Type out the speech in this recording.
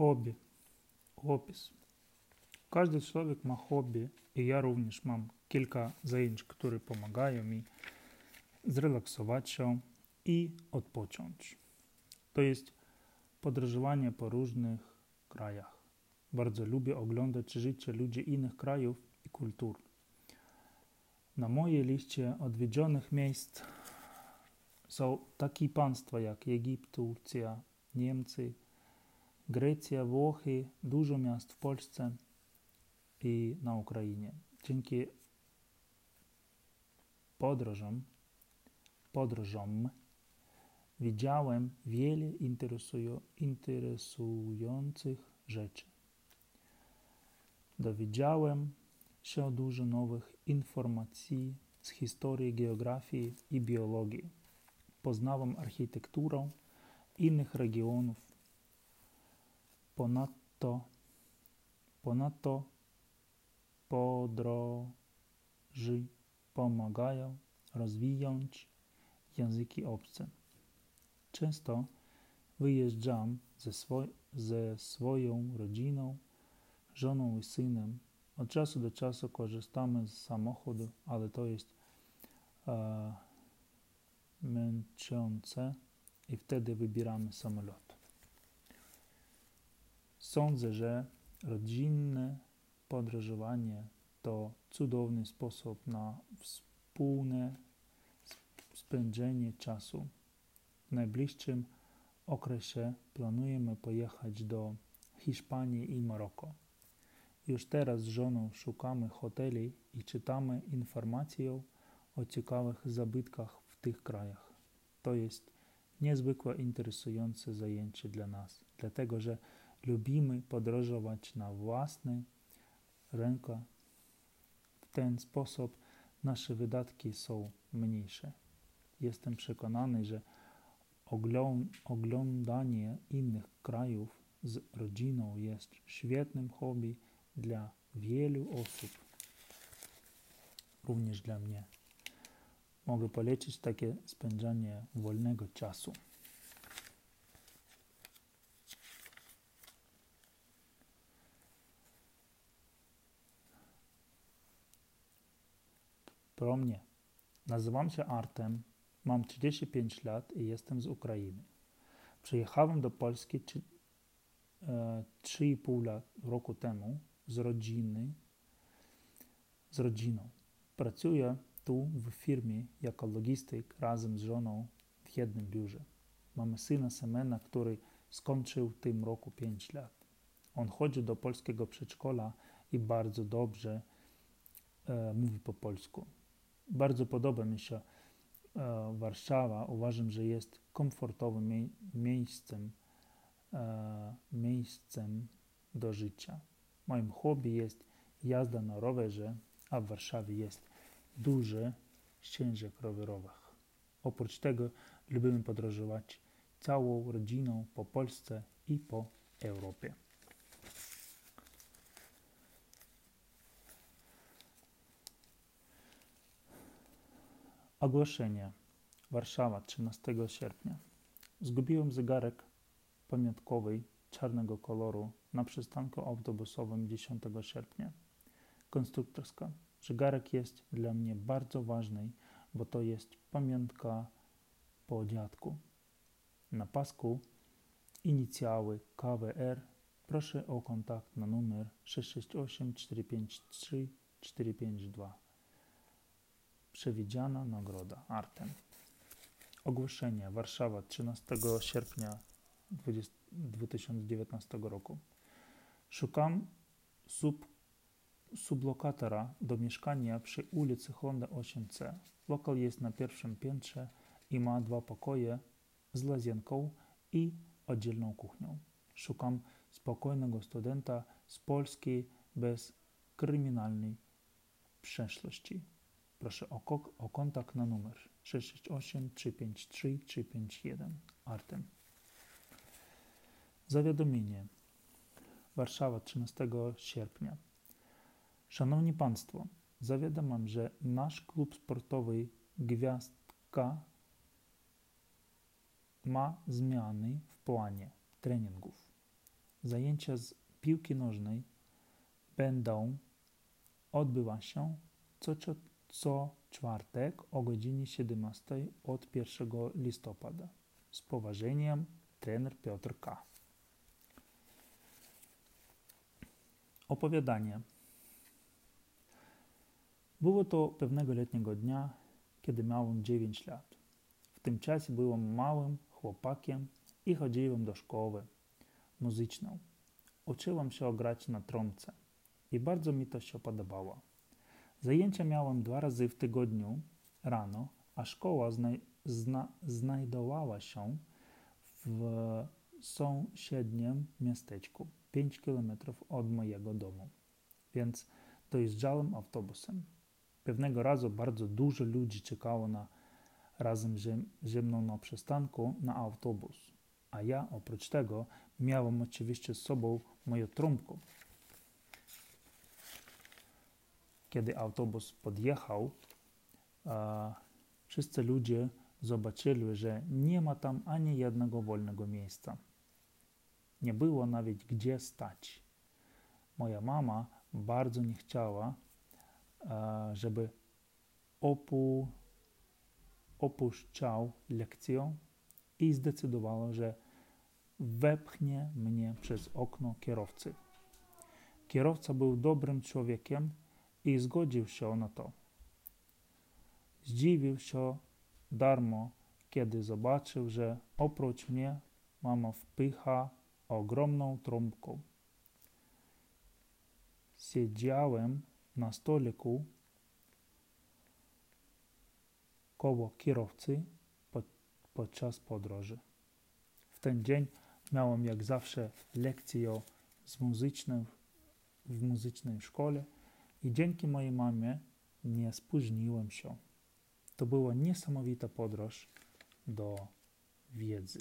Hobby. Opis. Każdy człowiek ma hobby i ja również mam kilka zajęć, które pomagają mi zrelaksować się i odpocząć. To jest podróżowanie po różnych krajach. Bardzo lubię oglądać życie ludzi innych krajów i kultur. Na mojej liście odwiedzonych miejsc są takie państwa jak Egipt, Turcja, Niemcy, Grecja, Włochy, dużo miast w Polsce i na Ukrainie. Dzięki podróżom, podróżom widziałem wiele interesują, interesujących rzeczy. Dowiedziałem się dużo nowych informacji z historii, geografii i biologii. Poznałem architekturę innych regionów. Ponadto, ponadto podróży pomagają rozwijać języki obce. Często wyjeżdżam ze, swo ze swoją rodziną, żoną i synem. Od czasu do czasu korzystamy z samochodu, ale to jest e, męczące i wtedy wybieramy samolot. Sądzę, że rodzinne podróżowanie to cudowny sposób na wspólne spędzenie czasu. W najbliższym okresie planujemy pojechać do Hiszpanii i Maroko. Już teraz z żoną szukamy hoteli i czytamy informacje o ciekawych zabytkach w tych krajach. To jest niezwykle interesujące zajęcie dla nas, dlatego że lubimy podróżować na własne rękę. W ten sposób nasze wydatki są mniejsze. Jestem przekonany, że oglądanie innych krajów z rodziną jest świetnym hobby dla wielu osób, również dla mnie. Mogę polecić takie spędzanie wolnego czasu. Pro mnie. Nazywam się Artem, mam 35 lat i jestem z Ukrainy. Przyjechałem do Polski 3,5 e, roku temu z rodziny, z rodziną. Pracuję tu w firmie jako logistyk razem z żoną w jednym biurze. Mamy syna Semena, który skończył w tym roku 5 lat. On chodzi do polskiego przedszkola i bardzo dobrze e, mówi po polsku. Bardzo podoba mi się e, Warszawa. Uważam, że jest komfortowym mie miejscem, e, miejscem do życia. Moim hobby jest jazda na rowerze, a w Warszawie jest duży ścieżek rowerowych. Oprócz tego lubimy podróżować całą rodziną po Polsce i po Europie. Ogłoszenie. Warszawa, 13 sierpnia. Zgubiłem zegarek pamiątkowy czarnego koloru na przystanku autobusowym 10 sierpnia. Konstruktorska. Zegarek jest dla mnie bardzo ważny, bo to jest pamiątka po dziadku. Na pasku inicjały KWR proszę o kontakt na numer 668 453 452. Przewidziana nagroda Artem. Ogłoszenie Warszawa 13 sierpnia 20, 2019 roku. Szukam sub, sublokatora do mieszkania przy ulicy Honda 8C. Lokal jest na pierwszym piętrze i ma dwa pokoje z łazienką i oddzielną kuchnią. Szukam spokojnego studenta z Polski bez kryminalnej przeszłości. Proszę o, o kontakt na numer 668 353 351 Artem. Zawiadomienie. Warszawa 13 sierpnia. Szanowni Państwo, zawiadamiam, że nasz klub sportowy Gwiazdka ma zmiany w planie treningów. zajęcia z piłki nożnej będą odbywać się co, co, czwartek o godzinie 17 od 1 listopada. Z poważeniem, trener Piotr K. Opowiadanie. Było to pewnego letniego dnia, kiedy miałem 9 lat. W tym czasie byłem małym chłopakiem i chodziłem do szkoły muzyczną. Uczyłem się grać na trąbce i bardzo mi to się podobało. Zajęcia miałem dwa razy w tygodniu rano, a szkoła zna znajdowała się w sąsiednim miasteczku, 5 km od mojego domu, więc dojeżdżałem autobusem. Pewnego razu bardzo dużo ludzi czekało na, razem ze mną na przystanku na autobus, a ja oprócz tego miałem oczywiście z sobą moją trąbkę. Kiedy autobus podjechał, wszyscy ludzie zobaczyli, że nie ma tam ani jednego wolnego miejsca. Nie było nawet gdzie stać. Moja mama bardzo nie chciała, żeby opu, opuszczał lekcję i zdecydowała, że wepchnie mnie przez okno kierowcy. Kierowca był dobrym człowiekiem i zgodził się na to. Zdziwił się darmo, kiedy zobaczył, że oprócz mnie mama wpycha ogromną trąbką. Siedziałem na stoliku koło kierowcy pod, podczas podróży. W ten dzień miałem jak zawsze lekcję z muzycznym, w muzycznej szkole i dzięki mojej mamie nie spóźniłem się. To była niesamowita podróż do wiedzy.